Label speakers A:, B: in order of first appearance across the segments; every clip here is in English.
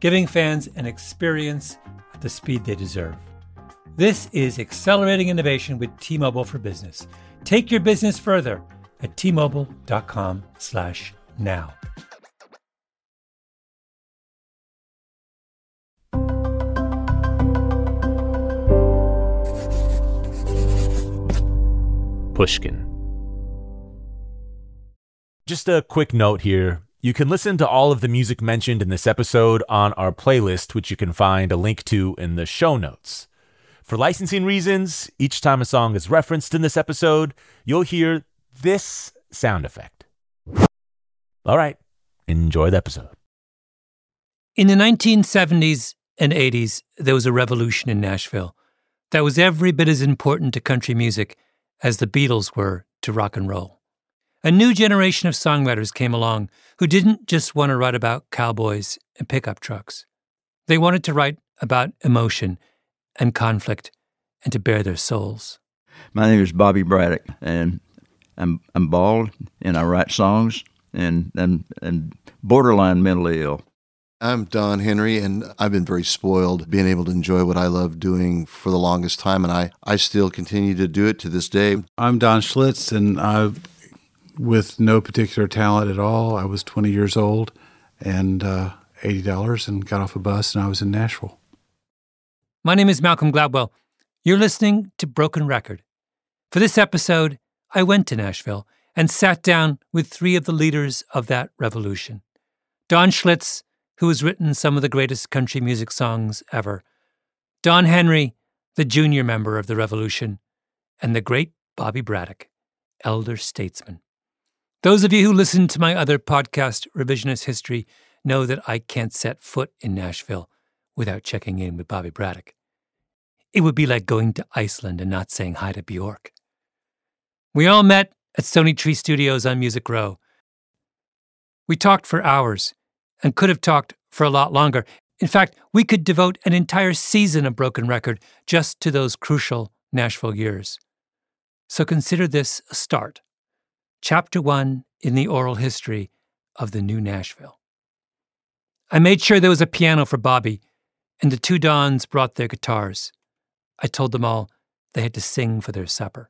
A: giving fans an experience at the speed they deserve. This is accelerating innovation with T-Mobile for Business. Take your business further at t-mobile.com/now.
B: Pushkin. Just a quick note here you can listen to all of the music mentioned in this episode on our playlist, which you can find a link to in the show notes. For licensing reasons, each time a song is referenced in this episode, you'll hear this sound effect. All right, enjoy the episode.
A: In the 1970s and 80s, there was a revolution in Nashville that was every bit as important to country music as the Beatles were to rock and roll. A new generation of songwriters came along who didn't just want to write about cowboys and pickup trucks. They wanted to write about emotion and conflict and to bare their souls.
C: My name is Bobby Braddock, and I'm, I'm bald, and I write songs, and, and, and borderline mentally ill.
D: I'm Don Henry, and I've been very spoiled being able to enjoy what I love doing for the longest time, and I, I still continue to do it to this day.
E: I'm Don Schlitz, and I've with no particular talent at all. I was 20 years old and uh, $80 and got off a bus and I was in Nashville.
A: My name is Malcolm Gladwell. You're listening to Broken Record. For this episode, I went to Nashville and sat down with three of the leaders of that revolution. Don Schlitz, who has written some of the greatest country music songs ever, Don Henry, the junior member of the revolution, and the great Bobby Braddock, elder statesman. Those of you who listen to my other podcast, Revisionist History, know that I can't set foot in Nashville without checking in with Bobby Braddock. It would be like going to Iceland and not saying hi to Bjork. We all met at Stony Tree Studios on Music Row. We talked for hours and could have talked for a lot longer. In fact, we could devote an entire season of Broken Record just to those crucial Nashville years. So consider this a start. Chapter 1 in the oral history of the new Nashville. I made sure there was a piano for Bobby, and the two Dons brought their guitars. I told them all they had to sing for their supper.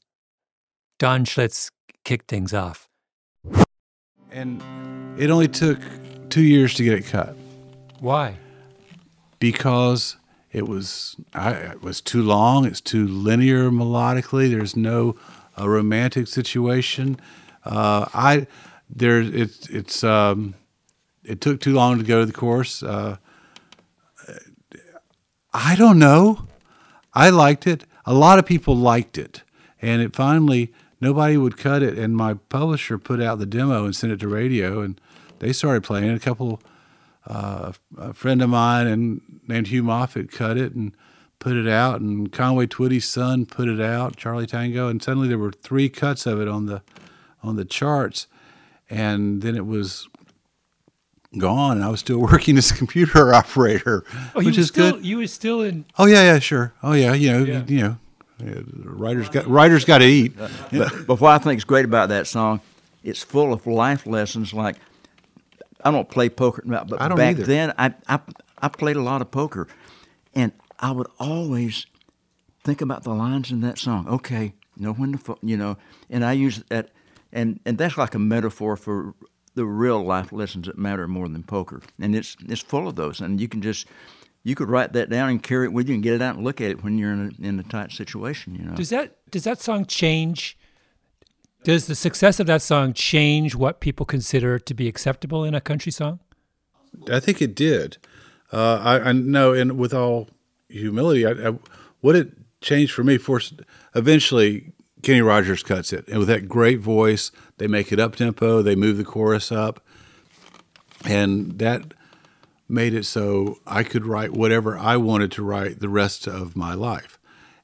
A: Don Schlitz kicked things off.
E: And it only took two years to get it cut.
A: Why?
E: Because it was I, it was too long. It's too linear melodically. There's no a romantic situation. Uh, I there it's it's um, it took too long to go to the course. Uh, I don't know. I liked it. A lot of people liked it, and it finally nobody would cut it. And my publisher put out the demo and sent it to radio, and they started playing it. A couple uh, a friend of mine and named Hugh Moffatt cut it and put it out, and Conway Twitty's son put it out, Charlie Tango, and suddenly there were three cuts of it on the on the charts, and then it was gone, and I was still working as a computer operator,
A: Oh, you
E: which is
A: still,
E: good.
A: You were still in.
E: Oh yeah, yeah, sure. Oh yeah, you know,
A: Yeah.
E: you know, yeah, writers got writers got to eat.
C: But, but what I think is great about that song, it's full of life lessons. Like I don't play poker, now, but
E: I don't
C: back
E: either.
C: then I, I I played a lot of poker, and I would always think about the lines in that song. Okay, know when to you know, and I use that, and and that's like a metaphor for the real life lessons that matter more than poker, and it's it's full of those, and you can just. You could write that down and carry it with you and get it out and look at it when you're in a, in a tight situation, you know.
A: Does that does that song change? Does the success of that song change what people consider to be acceptable in a country song?
E: I think it did. Uh, I, I know, and with all humility, I, I, what it changed for me, for eventually Kenny Rogers cuts it, and with that great voice, they make it up tempo, they move the chorus up, and that made it so I could write whatever I wanted to write the rest of my life.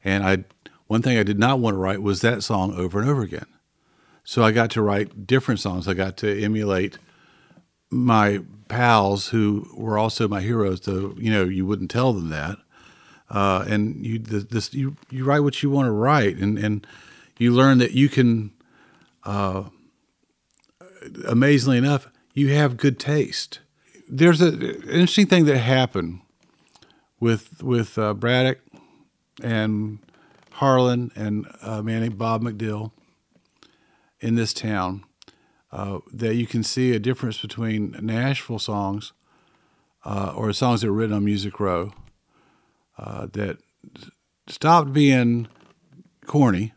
E: And I, one thing I did not want to write was that song over and over again. So I got to write different songs. I got to emulate my pals who were also my heroes. Though you know you wouldn't tell them that, uh, and you this you you write what you want to write, and and you learn that you can. Uh, amazingly enough, you have good taste. There's a, an interesting thing that happened with with uh, Braddock and Harlan and uh, Manny Bob McDill in this town uh, that you can see a difference between Nashville songs uh, or songs that were written on Music Row uh, that stopped being corny,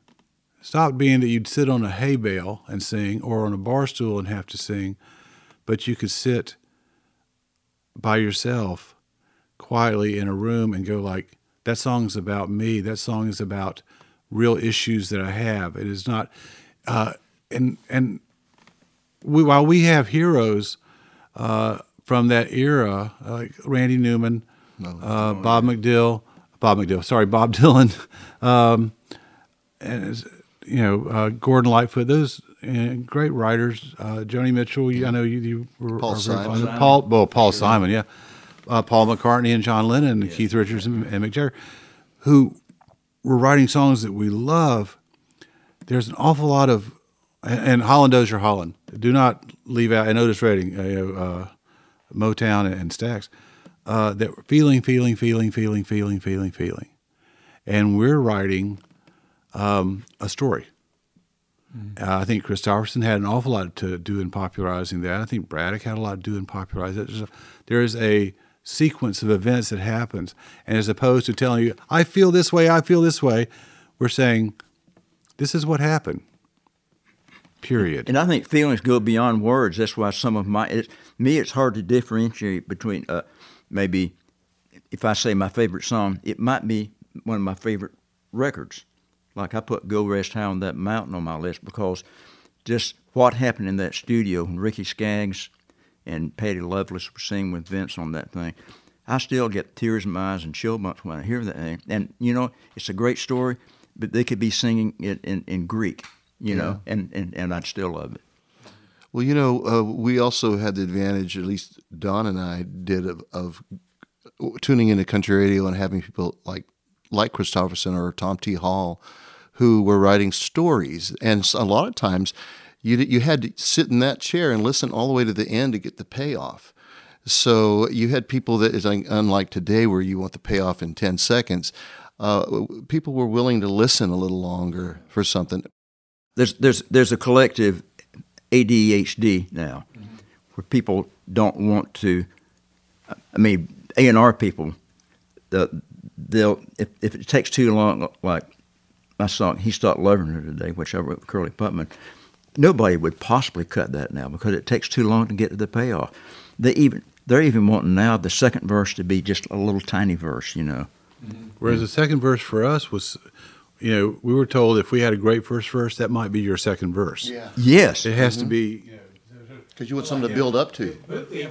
E: stopped being that you'd sit on a hay bale and sing or on a bar stool and have to sing, but you could sit by yourself quietly in a room and go like, that song's about me. That song is about real issues that I have. It is not, uh, and and we, while we have heroes uh, from that era, like Randy Newman, uh, Bob McDill, Bob McDill, sorry, Bob Dylan, um, and you know uh, Gordon Lightfoot, those uh, great writers, uh, Joni Mitchell. You, I know you, you were
D: Paul
E: are very fond
D: Simon.
E: Paul, well, Paul Simon, yeah, uh, Paul McCartney and John Lennon and Keith Richards and, and Mick Jagger, who were writing songs that we love. There's an awful lot of and, and Holland Dozier Holland. Do not leave out and Otis Redding, uh, you know, uh, Motown and, and Stax. Uh, that were feeling, feeling, feeling, feeling, feeling, feeling, feeling, and we're writing um, a story. Uh, I think Kristofferson had an awful lot to do in popularizing that. I think Braddock had a lot to do in popularizing it. There's a, there is a sequence of events that happens, and as opposed to telling you, "I feel this way, I feel this way," we're saying, "This is what happened." Period.
C: And I think feelings go beyond words. That's why some of my it, me, it's hard to differentiate between uh, maybe if I say my favorite song, it might be one of my favorite records. Like I put "Go Rest High on That Mountain" on my list because just what happened in that studio when Ricky Skaggs and Patty Loveless were singing with Vince on that thing. I still get tears in my eyes and chill bumps when I hear that thing. And you know, it's a great story, but they could be singing it in, in Greek, you know, and, and, and I'd still love it.
D: Well, you know, uh, we also had the advantage, at least Don and I did, of, of tuning into country radio and having people like like Kristofferson or Tom T. Hall, who were writing stories, and a lot of times, you you had to sit in that chair and listen all the way to the end to get the payoff. So you had people that is un- unlike today, where you want the payoff in ten seconds. Uh, people were willing to listen a little longer for something.
C: there's there's there's a collective ADHD now, where people don't want to. I mean, A and R people, the they'll if, if it takes too long, like my song "He Stopped Loving Her Today," which I wrote with Curly Putman. Nobody would possibly cut that now because it takes too long to get to the payoff. They even they're even wanting now the second verse to be just a little tiny verse, you know. Mm-hmm.
E: Whereas the second verse for us was, you know, we were told if we had a great first verse, that might be your second verse. Yeah.
C: Yes,
E: It has to be. Mm-hmm. You know,
D: Because you want something to build up to.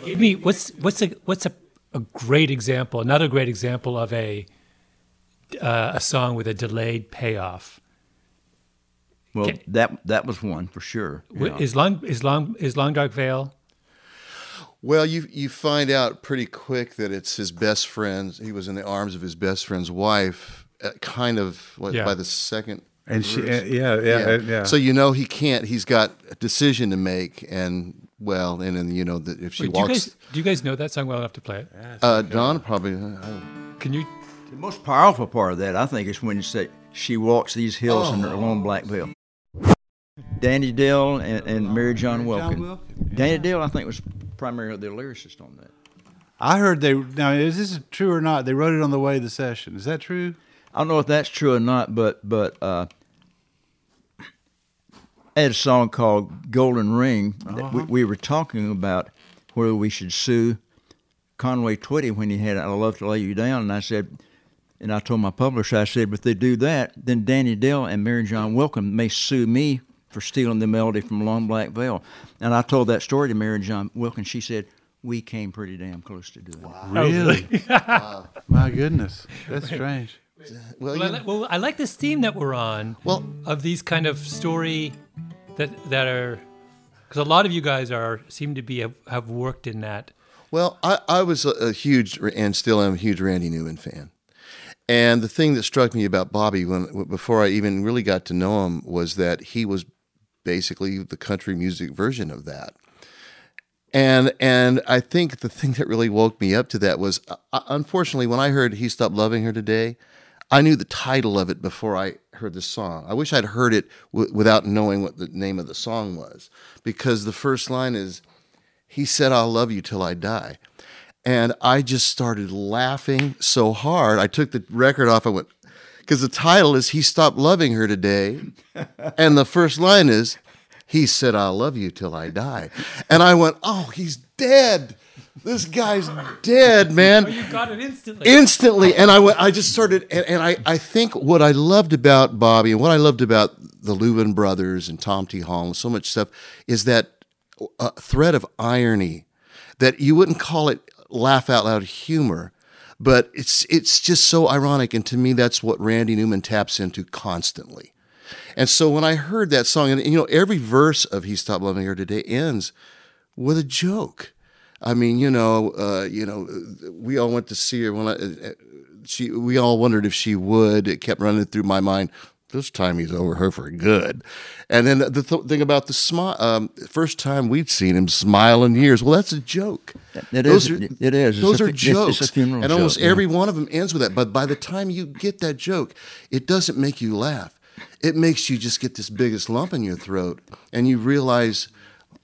A: Give me what's what's a what's a, a great example, another great example of a uh, a song with a delayed payoff.
C: Well,
A: Okay.
C: that that was one for sure. you
A: Wh-
C: know.
A: Is long is long is Long Dark Veil?
D: Well, you you find out pretty quick that it's his best friend. He was in the arms of his best friend's wife, uh, kind of what,
A: Yeah.
D: by the second.
E: And she,
D: verse.
E: uh, yeah, yeah, uh, yeah.
D: So you know he can't. He's got a decision to make, and well, and then you know that if she
A: Wait, do you
D: walks,
A: guys do you guys know that song well enough to play it?
D: uh, Don probably. uh,
A: Can you?
C: The most powerful part of that, I think, is when you say she walks these hills in her
D: Oh.
C: long black veil. Danny Dale and, and Marijohn Wilkin.
E: Wilkin,
C: Danny Dale, I think, was primarily the lyricist on that.
E: I heard they now is this true or not? They wrote it on the way to the session. Is that true?
C: I don't know if that's true or not, but but uh, I had a song called "Golden Ring." that we, we were talking about whether we should sue Conway Twitty when he had "I Love to Lay You Down," and I said, and I told my publisher, I said, if they do that, then Danny Dale and Marijohn Wilkin may sue me for stealing the melody from Long Black Veil. And I told that story to Marijohn Wilkin. She said, we came pretty damn close to doing it.
E: Oh, really? wow. My goodness, that's strange.
D: well,
A: Well, I,
D: you-
A: like, well, I like this theme that we're on.
D: Well-
A: of these kind of story that that are because a lot of you guys are seem to be have, have worked in that.
D: Well, I, I was a, a huge and still am a huge Randy Newman fan. And the thing that struck me about Bobby when before I even really got to know him was that he was basically the country music version of that. And and I think the thing that really woke me up to that was uh, unfortunately when I heard he stopped loving her today, I knew the title of it before I heard the song. I wish I'd heard it w- without knowing what the name of the song was because the first line is he said I'll love you till I die. And I just started laughing so hard. I took the record off. I went, because the title is He Stopped Loving Her Today. and the first line is, He said, I'll love you till I die. And I went, Oh, he's dead. This guy's dead, man
A: You got it instantly.
D: instantly and i went i just started and, and I, I think what i loved about bobby and what i loved about the Louvin brothers and tom t hall and so much stuff is that uh, thread of irony that you wouldn't call it laugh out loud humor but it's it's just so ironic and to me that's what randy newman taps into constantly and so when i heard that song and you know every verse of he stopped loving her today ends with a joke. I mean, you know, uh, you know, we all went to see her when I, uh, she. We all wondered if she would. It kept running through my mind. This time he's over her for good. And then the th- thing about the smile, um, first time we'd seen him smile in years. Well, that's a joke.
C: It
D: Those
C: is-
D: are-
C: it is. It's
D: Those
C: a
D: are
C: it's- it's
D: jokes.
C: a funeral
D: and almost
C: joke, yeah.
D: every one of them ends with that. But by the time you get that joke, it doesn't make you laugh. It makes you just get this biggest lump in your throat, and you realize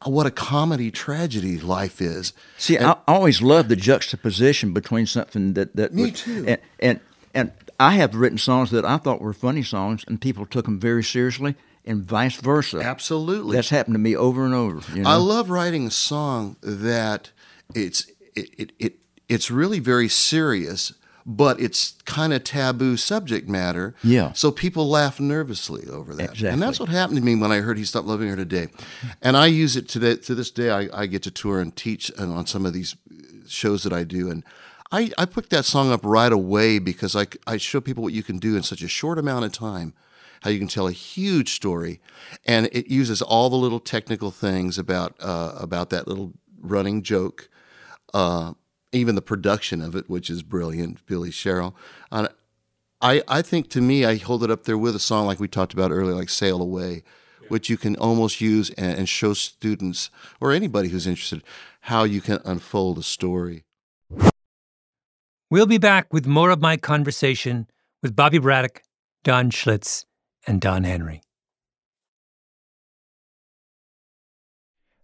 D: what a comedy tragedy life is.
C: See, I, I always love the juxtaposition between something that that
D: Me
C: would-
D: too.
C: and, and and I have written songs that I thought were funny songs, and people took them very seriously, and vice versa.
D: Absolutely.
C: That's happened to me over and over. You know?
D: I love writing a song that it's it, it, it it's really very serious, but it's kind of taboo subject matter.
C: Yeah.
D: So people laugh nervously over that.
C: Exactly.
D: And that's what happened to me when I heard he stopped loving her today. And I use it today to this day. I, I get to tour and teach and on some of these uh, shows that I do. And I, I picked that song up right away because I, I show people what you can do in such a short amount of time how you can tell a huge story, and it uses all the little technical things about uh, about that little running joke, uh, even the production of it, which is brilliant, Billy Sherrill. Uh, I I think to me, I hold it up there with a song like we talked about earlier, like "Sail Away," which you can almost use and, and show students or anybody who's interested how you can unfold a story.
A: We'll be back with more of my conversation with Bobby Braddock, Don Schlitz, and Don Henry.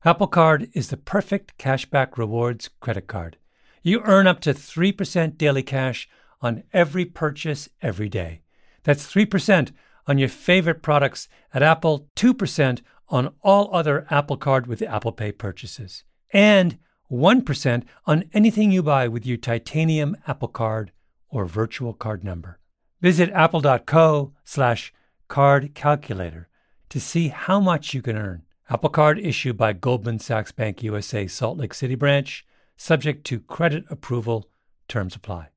A: Apple Card is the perfect cashback rewards credit card. You earn up to 3% daily cash on every purchase every day. That's 3% on your favorite products at Apple, 2% on all other Apple Card with Apple Pay purchases, and 1% on anything you buy with your titanium Apple Card or virtual card number. Visit apple.co slash card calculator to see how much you can earn. Apple Card issued by Goldman Sachs Bank USA Salt Lake City branch, subject to credit approval. Terms apply.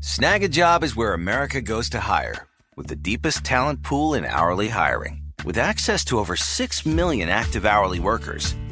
F: Snagajob is where America goes to hire, with the deepest talent pool in hourly hiring. With access to over 6 million active hourly workers,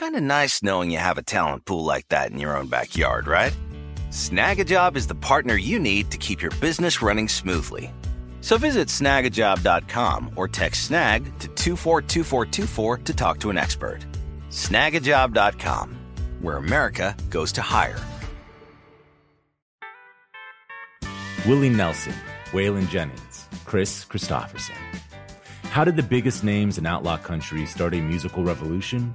F: Kind of nice knowing you have a talent pool like that in your own backyard, right? Snagajob is the partner you need to keep your business running smoothly. So visit snagajob.com or text snag to 242424 to talk to an expert. Snagajob.com, where America goes to hire.
B: Willie Nelson, Waylon Jennings, Kris Kristofferson. How did the biggest names in outlaw country start a musical revolution?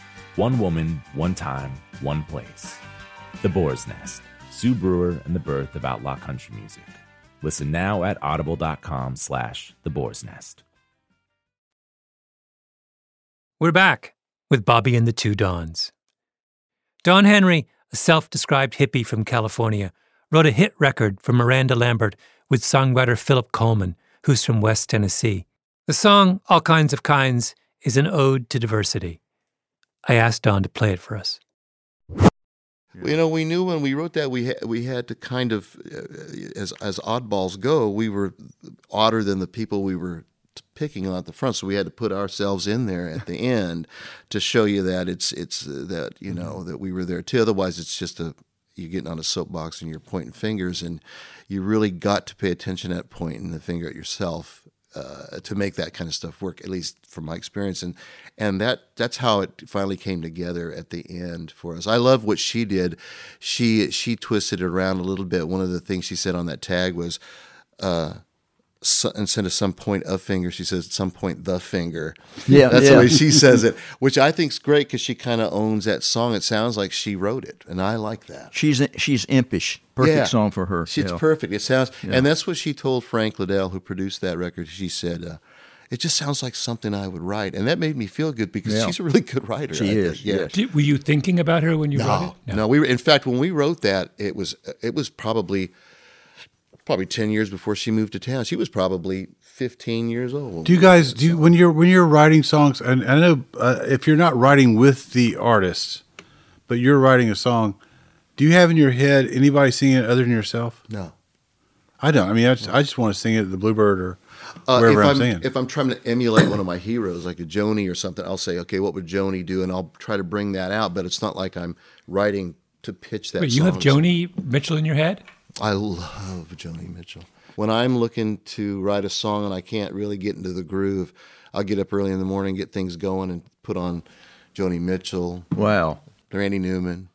B: One woman, one time, one place. The Boar's Nest, Sue Brewer and the birth of outlaw country music. Listen now at audible.com slash the boar's nest.
A: We're back with Bobby and the Two Dons. Don Henry, a self described hippie from California, wrote a hit record for Miranda Lambert with songwriter Philip Coleman, who's from West Tennessee. The song, All Kinds of Kinds, is an ode to diversity. I asked Don to play it for us.
D: You know, we knew when we wrote that we ha- we had to kind of, uh, as as oddballs go, we were odder than the people we were picking on at the front, so we had to put ourselves in there at the end to show you that it's it's uh, that you know that we were there too. Otherwise, it's just a you're getting on a soapbox and you're pointing fingers, and you really got to pay attention at pointing the finger at yourself uh, to make that kind of stuff work. At least from my experience, and and that that's how it finally came together at the end for us. I love what she did. She she twisted it around a little bit. One of the things she said on that tag was. Uh, so, instead of some point of finger, she says at some point the finger.
C: Yeah,
D: that's
C: yeah.
D: the way she says it, which I think's great because she kind of owns that song. It sounds like she wrote it, and I like that.
C: She's she's impish. Perfect
D: Yeah.
C: song for her.
D: She's
C: yeah.
D: perfect. It sounds, and that's what she told Frank Liddell, who produced that record. She said, uh, "It just sounds like something I would write," and that made me feel good because
C: Yeah.
D: she's a really good writer.
C: She
D: I
C: is,
D: think. Yeah.
C: yes.
A: Did, were you thinking about her when you wrote
D: No,
A: it?
D: no, we were. In fact, when we wrote that, it was it was probably probably ten years before she moved to town. She was probably fifteen years old.
E: Do you guys do you, when you're when you're writing songs? And I know uh, if you're not writing with the artist, but you're writing a song, do you have in your head anybody singing it other than yourself?
D: No.
E: I don't. I mean, I just, I just want to sing it at the Bluebird or
D: Uh,
E: wherever
D: if
E: I'm,
D: I'm,
E: singing.
D: if I'm trying to emulate one of my heroes, like a Joni or something, I'll say, okay, what would Joni do? And I'll try to bring that out. But it's not like I'm writing to pitch that.
A: Wait, you have. Joni Mitchell in your head?
D: I love Joni Mitchell. When I'm looking to write a song and I can't really get into the groove, I'll get up early in the morning, get things going, and put on Joni Mitchell,
C: Wow.
D: Randy Newman,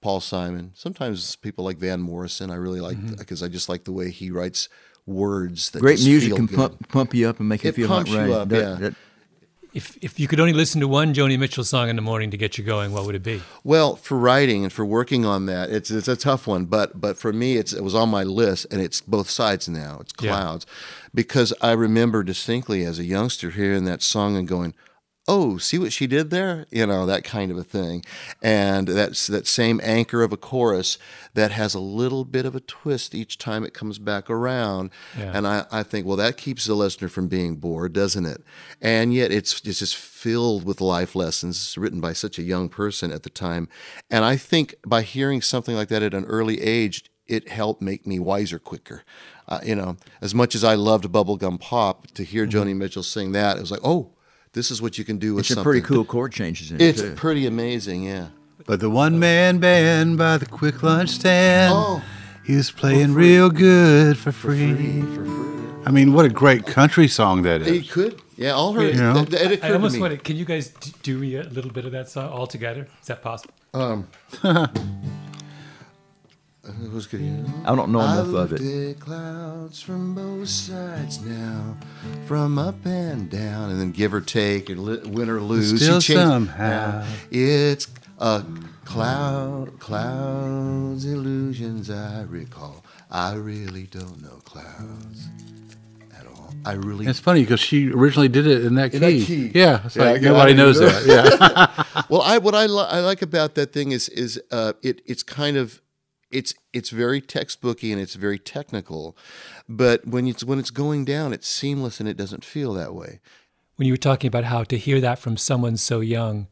D: Paul Simon. Sometimes people like Van Morrison. I really like
C: Mm-hmm.
D: because I just like the way he writes words that
C: Great music can pump, pump you up and make you feel like
D: you
C: right.
D: up,
C: That-
D: yeah.
C: that-
A: If if you could only listen to one Joni Mitchell song in the morning to get you going, what would it be?
D: Well, for writing and for working on that, it's it's a tough one. But but for me, it's it was on my list, and it's both sides now. It's
A: Yeah.
D: clouds, because I remember distinctly as a youngster hearing that song and going, oh, see what she did there? You know, that kind of a thing. And that's that same anchor of a chorus that has a little bit of a twist each time it comes back around.
A: Yeah.
D: And I, I think, well, that keeps the listener from being bored, doesn't it? And yet it's, it's just filled with life lessons written by such a young person at the time. And I think by hearing something like that at an early age, it helped make me wiser quicker. Uh, you know, as much as I loved Bubblegum Pop, to hear Joni Mitchell sing that, it was like, oh, this is what you can do with
C: It's a
D: something.
C: pretty cool chord changes in it
D: It's
C: too.
D: pretty amazing, yeah.
E: But the one man band by the quick lunch stand,
D: Oh.
E: he was playing real good for free. I mean, what a great country song that is.
D: He
E: is.
D: could, yeah. All her,
E: You know?
D: that, that occurred
A: I almost
D: to me.
A: want to. Can you guys do me a little bit of that song all together? Is that possible?
D: It um. was good.
C: I don't know enough of
D: looked
C: it.
D: at clouds from both sides now, from up and down, and then give or take, and li- win or lose.
E: Still
D: changed-
E: somehow.
D: It's a cloud, clouds, illusions I recall. I really don't know clouds at all. I really
E: It's funny because she originally did it in that key.
D: In that key.
E: Yeah, it's
D: Yeah,
E: like
D: I got
E: nobody
D: it.
E: knows that. Yeah.
D: well, I what I, li- I like about that thing is is uh, it it's kind of it's it's very textbooky and it's very technical, but when it's when it's going down, it's seamless and it doesn't feel that way.
A: when you were talking about how to hear that from someone so young,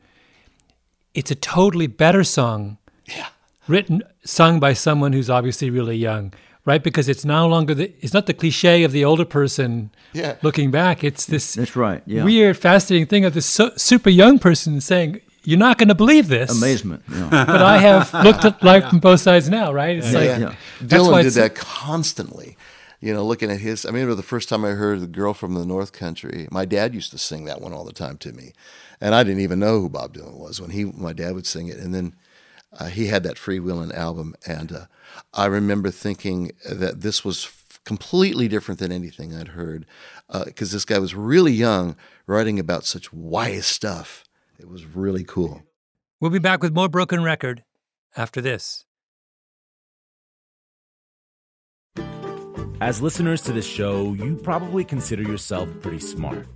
A: it's a totally better song.
D: Yeah.
A: Written, sung by someone who's obviously really young, right? Because it's no longer the, it's not the cliche of the older person
D: Yeah.
A: looking back. It's this
C: That's right. Yeah.
A: weird, fascinating thing of this so, super young person saying, "You're not going to believe this."
C: Amazement. Yeah.
A: But I have looked at life from both sides now, right? It's like
C: yeah.
A: that's
D: Dylan
A: why
D: did that constantly. You know, looking at his. I remember the first time I heard "The Girl from the North Country." My dad used to sing that one all the time to me, and I didn't even know who Bob Dylan was when he. My dad would sing it, and then uh, he had that freewheeling album, and uh, I remember thinking that this was f- completely different than anything I'd heard, because this guy was really young, writing about such wise stuff. It was really cool.
A: We'll be back with more Broken Record after this.
B: As listeners to this show, you probably consider yourself pretty smart.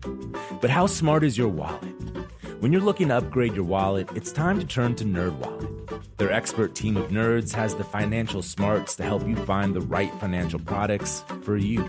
B: But how smart is your wallet? When you're looking to upgrade your wallet, it's time to turn to NerdWallet. Their expert team of nerds has the financial smarts to help you find the right financial products for you.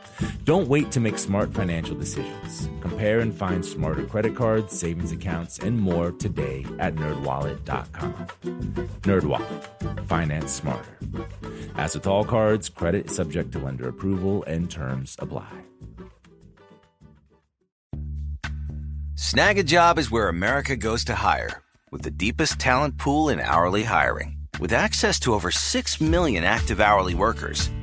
B: Don't wait to make smart financial decisions. Compare and find smarter credit cards, savings accounts, and more today at nerdwallet.com. Nerdwallet. Finance smarter. As with all cards, credit is subject to lender approval and terms apply.
F: Snagajob is where America goes to hire, with the deepest talent pool in hourly hiring. With access to over 6 million active hourly workers,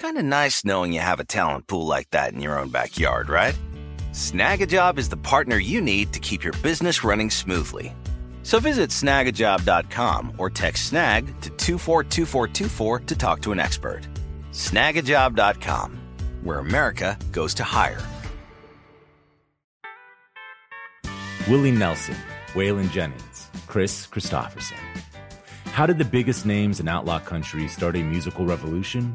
F: Kind of nice knowing you have a talent pool like that in your own backyard, right? Snagajob is the partner you need to keep your business running smoothly. So visit snagajob.com or text snag to 242424 to talk to an expert. Snagajob.com, where America goes to hire.
B: Willie Nelson, Waylon Jennings, Kris Kristofferson. How did the biggest names in outlaw country start a musical revolution?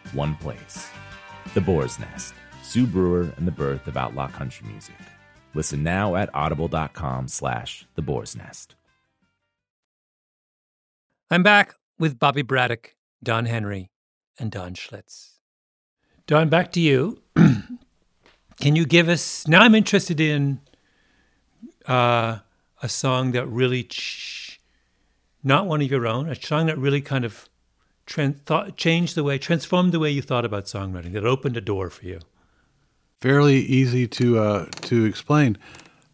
B: one place. The Boar's Nest, Sue Brewer and the birth of outlaw country music. Listen now at audible.com slash the Boar's Nest.
A: I'm back with Bobby Braddock, Don Henry, and Don Schlitz. Don, back to you. Can you give us, now I'm interested in uh, a song that really, ch- not one of your own, a song that really kind of tran- thought, changed the way, transformed the way you thought about songwriting, that opened a door for you.
E: Fairly easy to uh, to explain.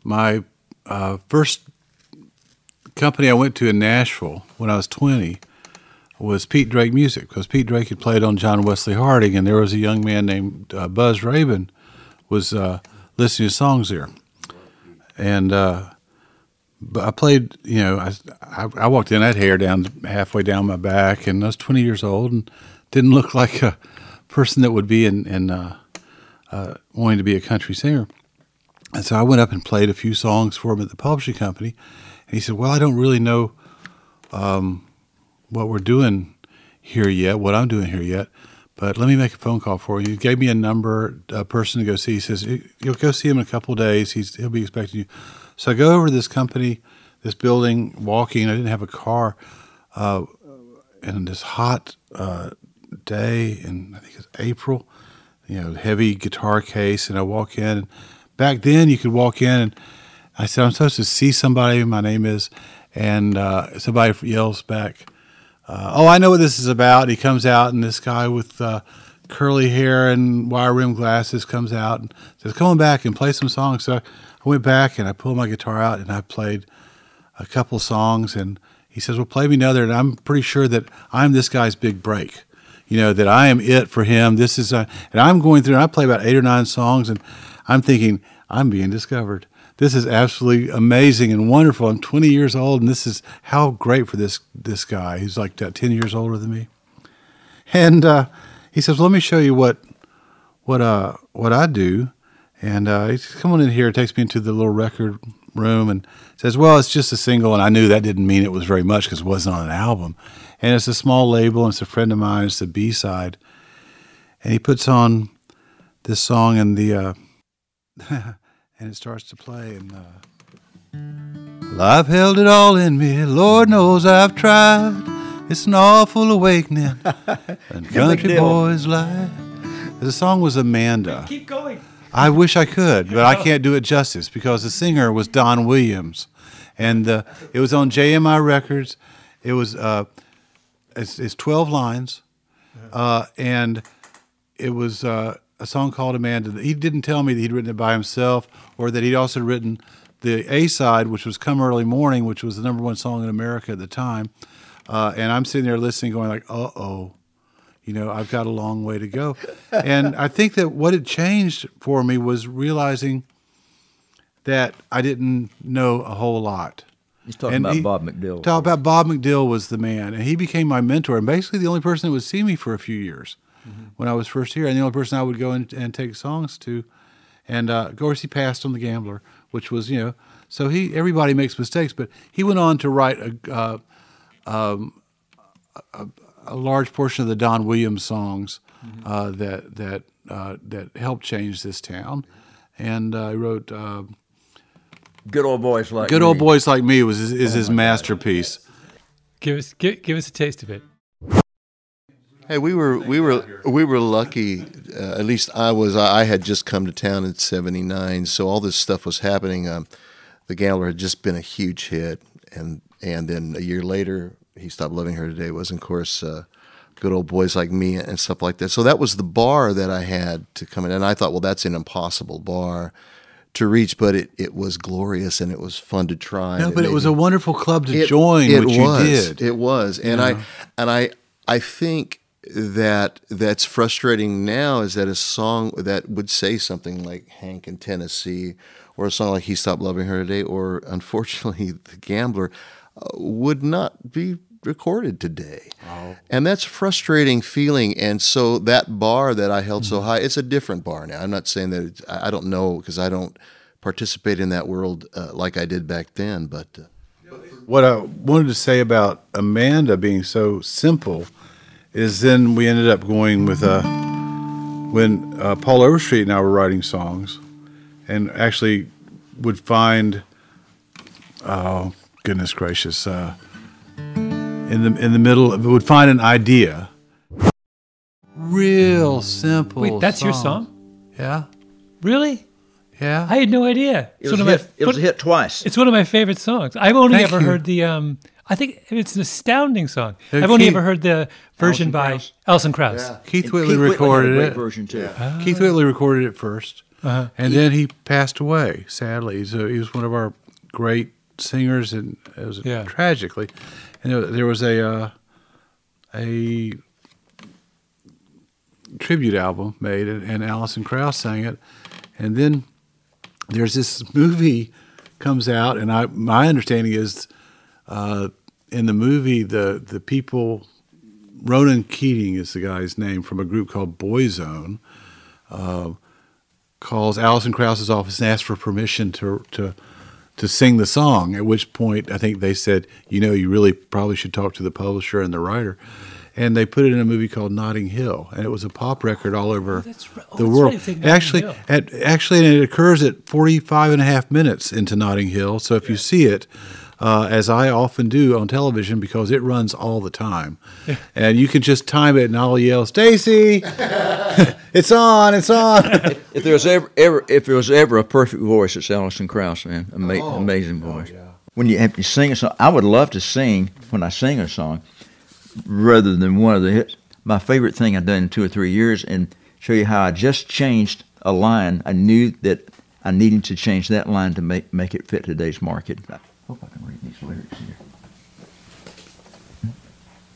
E: My uh, first company I went to in Nashville when I was 20 was Pete Drake Music because Pete Drake had played on John Wesley Harding, and there was a young man named uh, Buzz Rabin was uh, listening to songs there, and uh, but I played. You know, I, I I walked in, I had hair down halfway down my back, and I was 20 years old and didn't look like a person that would be in in uh, uh, wanting to be a country singer. And so I went up and played a few songs for him at the publishing company. And he said, Well, I don't really know um, what we're doing here yet, what I'm doing here yet, but let me make a phone call for you. He gave me a number, a person to go see. He says, You'll go see him in a couple days. He's, he'll be expecting you. So I go over to this company, this building, walking. I didn't have a car. Uh, and this hot uh, day and I think it's April, you know, heavy guitar case. And I walk in. And back then, you could walk in and I said, I'm supposed to see somebody. My name is. And uh, somebody yells back, uh, Oh, I know what this is about. He comes out, and this guy with uh, curly hair and wire rimmed glasses comes out and says, Come on back and play some songs. So I went back and I pulled my guitar out and I played a couple songs. And he says, Well, play me another. And I'm pretty sure that I'm this guy's big break. You know, that I am it for him. This is, a, and I'm going through, and I play about eight or nine songs, and I'm thinking, I'm being discovered this is absolutely amazing and wonderful. I'm 20 years old, and this is how great for this this guy. He's like uh, 10 years older than me, and uh, he says, "Let me show you what what uh what I do." And uh, he's coming in here, takes me into the little record room, and says, "Well, it's just a single." And I knew that didn't mean it was very much because it wasn't on an album, and it's a small label, and it's a friend of mine. It's the B side, and he puts on this song, and the uh, and it starts to play and uh, well, I've held it all in me. Lord knows I've tried. It's an awful awakening. and country boy's life. The song was Amanda.
A: Keep going.
E: I wish I could, but I can't do it justice because the singer was Don Williams, and uh, it was on JMI Records. It was uh, it's, it's twelve lines, uh, and it was uh, a song called Amanda. He didn't tell me that he'd written it by himself or that he'd also written the A side, which was "Come Early Morning," which was the number one song in America at the time. Uh, and I'm sitting there listening, going like, "Uh oh." You know, I've got a long way to go. and I think that what had changed for me was realizing that I didn't know a whole lot.
C: He's talking
E: And
C: about
E: he-
C: Bob McDill.
E: Talk about Bob McDill was the man, and he became my mentor, and basically the only person that would see me for a few years when I was first here, and the only person I would go and, and take songs to. And uh, of course, he passed on the Gambler, which was you know, so he everybody makes mistakes, but he went on to write a uh, um, a, a large portion of the Don Williams songs uh, that that uh, that helped change this town, and uh, he wrote. Uh,
C: Good old boys like
E: Good old
C: me.
E: boys like me was his, is his masterpiece.
A: Give us give, give us a taste of it.
D: Hey, we were we were we were lucky. Uh, at least I was. I I had just come to town in '79, so all this stuff was happening. Um, the Gambler had just been a huge hit, and and then a year later, he stopped loving her today. Was of course, uh, good old boys like me and stuff like that. So that was the bar that I had to come in, and I thought, well, that's an impossible bar to reach, but it, it was glorious and it was fun to try.
E: No, but it
D: made
E: was
D: me-
E: a wonderful club to
D: it,
E: join,
D: it
E: which
D: was,
E: you did.
D: It was, and I and I I think that that's frustrating now is that a song that would say something like Hank in Tennessee or a song like He Stopped Loving Her Today or unfortunately The Gambler uh, would not be recorded today. And that's a frustrating feeling. And so that bar that I held so high, it's a different bar now. I'm not saying that it's, I I don't know because I don't participate in that world uh, like I did back then, but. Uh,
E: What I wanted to say about Amanda being so simple is then we ended up going with uh, when uh, Paul Overstreet and I were writing songs, and actually would find, oh goodness gracious, uh, in the in the middle of, would find an idea, real simple.
A: Wait, that's your song?
E: Yeah,
A: Really?
E: yeah.
A: I had no idea.
C: It
A: It's
C: was,
A: one
C: a
A: of
C: hit,
A: my
C: it was a hit twice.
A: It's one of my favorite songs. I've only
E: Thank
A: ever
E: you.
A: heard the. Um, I think it's an astounding song.
E: Uh,
A: I've only
E: Keith-
A: ever heard the version
C: Alison
A: by
C: Krauss?
A: Alison Krauss.
E: Keith
C: And
E: Whitley
C: Keith had a
E: recorded
C: great
E: it.
C: version too.
E: Keith Whitley recorded it 1st
A: Uh-huh.
E: and then he passed away. Sadly, so he was one of our great singers, and it was
A: Yeah.
E: tragically. And there, there was a uh, a tribute album made, and, and Alison Krauss sang it. And then there's this movie comes out, and I my understanding is uh, in the movie the the people Ronan Keating is the guy's name from a group called Boyzone. Uh, calls Alison Krauss's office and asks for permission to to to sing the song. At which point, I think they said, you know, you really probably should talk to the publisher and the writer. And they put it in a movie called Notting Hill, and it was a pop record all over
A: right. Oh,
E: the world.
A: right,
E: actually,
A: Hill.
E: at actually, and it occurs at 45 and a half minutes into Notting Hill. So if you see it, uh, as I often do on television, because it runs all the time, and you can just time it, and I'll yell, "Stacy, it's on, it's on."
C: If there was ever, ever if there was ever a perfect voice, it's Alison Krauss, man. Ama- amazing voice. When you have to sing a song, I would love to sing when I sing a song, rather than one of the hits. My favorite thing I've done in two or three years, and show you how I just changed a line. I knew that I needed to change that line to make make it fit today's market. I hope I can read these lyrics here.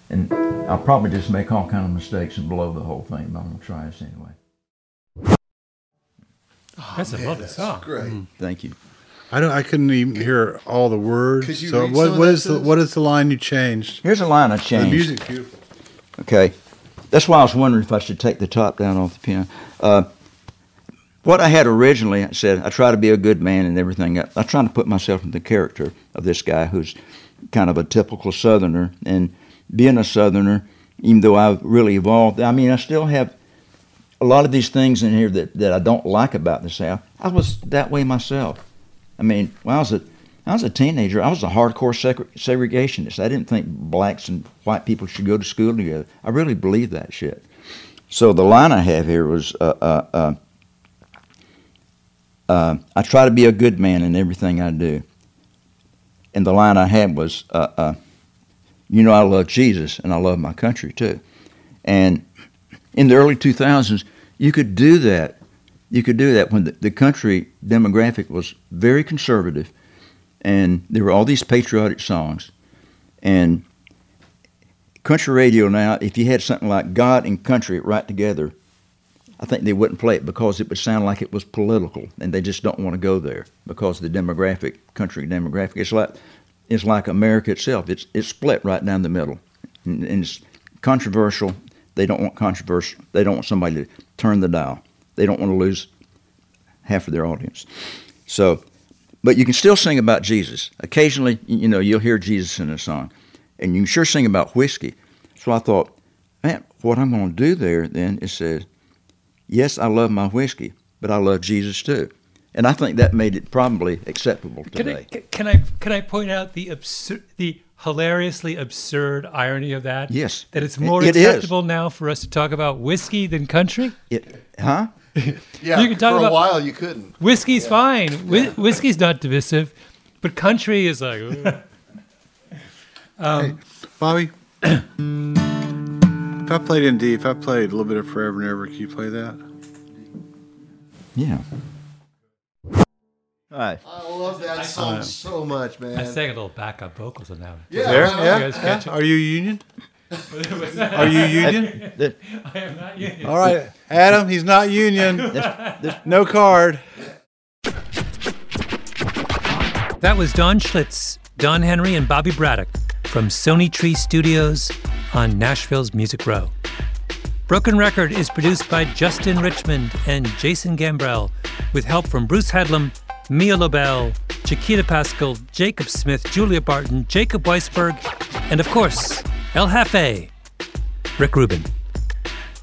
C: And I'll probably just make all kind of mistakes and blow the whole thing, but I'm gonna try this anyway.
A: That's a lovely song.
D: great.
C: Thank you.
E: I don't. I couldn't even hear all the words.
D: Could you
E: so
D: read
E: what?
D: some
E: What
D: that
E: is
D: to
E: the? What is the line you changed?
C: Here's a line I changed.
E: The
C: changed.
E: music's beautiful.
C: Okay, that's why I was wondering if I should take the top down off the piano. Uh, what I had originally, I said, I try to be a good man and everything. I, I'm trying to put myself in the character of this guy who's kind of a typical Southerner. And being a Southerner, even though I've really evolved, I mean, I still have a lot of these things in here that, that I don't like about the South. I was that way myself. I mean, when I was a I was a teenager. I was a hardcore segre- segregationist. I didn't think blacks and white people should go to school together. I really believed that shit. So the line I have here was, uh, uh, uh, uh, "I try to be a good man in everything I do." And the line I had was, uh, uh, "You know, I love Jesus and I love my country too." And in the early 2000s, you could do that. You could do that when the, the country demographic was very conservative, and there were all these patriotic songs. And country radio now, if you had something like God and country right together, I think they wouldn't play it because it would sound like it was political, and they just don't want to go there because the demographic, country demographic, it's like it's like America itself. It's it's split right down the middle, and, and it's controversial. They don't want controversial. They don't want somebody to turn the dial. They don't want to lose half of their audience. So, but you can still sing about Jesus. Occasionally, you know, you'll hear Jesus in a song, and you can sure sing about whiskey. So I thought, man, what I'm going to do there then is say, yes, I love my whiskey, but I love Jesus too. And I think that made it probably acceptable
A: Can I,
C: today.
A: can I can I point out the absurd, the hilariously absurd irony of that?
C: Yes.
A: that it's more
C: It- it is.
A: acceptable now for us to talk about whiskey than country.
C: It, huh?
D: Yeah,
A: You can talk
D: for
A: about-
D: a while you couldn't.
A: Whiskey's fine. Whi- whiskey's not divisive, but country is like. ugh.
E: Bobby, if I played in D, if I played a little bit of Forever and Ever, can you play that?
C: Yeah. All right.
D: I love that song so much, man.
A: I sang a little backup vocals on that one.
D: yeah,
E: There,
D: right
E: yeah,
A: You
E: yeah. Are you Union? Are you union?
C: That-
A: I am not union.
E: All right, Adam. He's not union. No card.
A: That was Don Schlitz, Don Henry, and Bobby Braddock from Sony Tree Studios on Nashville's Music Row. Broken Record is produced by Justin Richmond and Jason Gambrell, with help from Bruce Headlam, Mia Lobel, Chiquita Pascal, Jacob Smith, Julia Barton, Jacob Weisberg, and of course, El Jefe, Rick Rubin.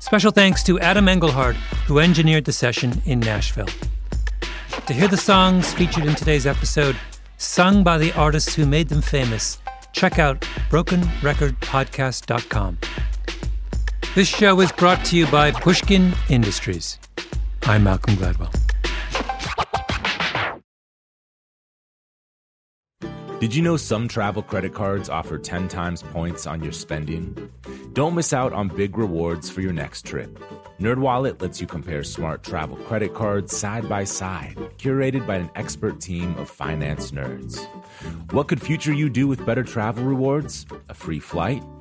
A: Special thanks to Adam Engelhard, who engineered the session in Nashville. To hear the songs featured in today's episode, sung by the artists who made them famous, check out brokenrecordpodcast.com. This show is brought to you by Pushkin Industries. I'm Malcolm Gladwell.
B: Did you know some travel credit cards offer 10 times points on your spending? Don't miss out on big rewards for your next trip. NerdWallet lets you compare smart travel credit cards side by side, curated by an expert team of finance nerds. What could future you do with better travel rewards? A free flight?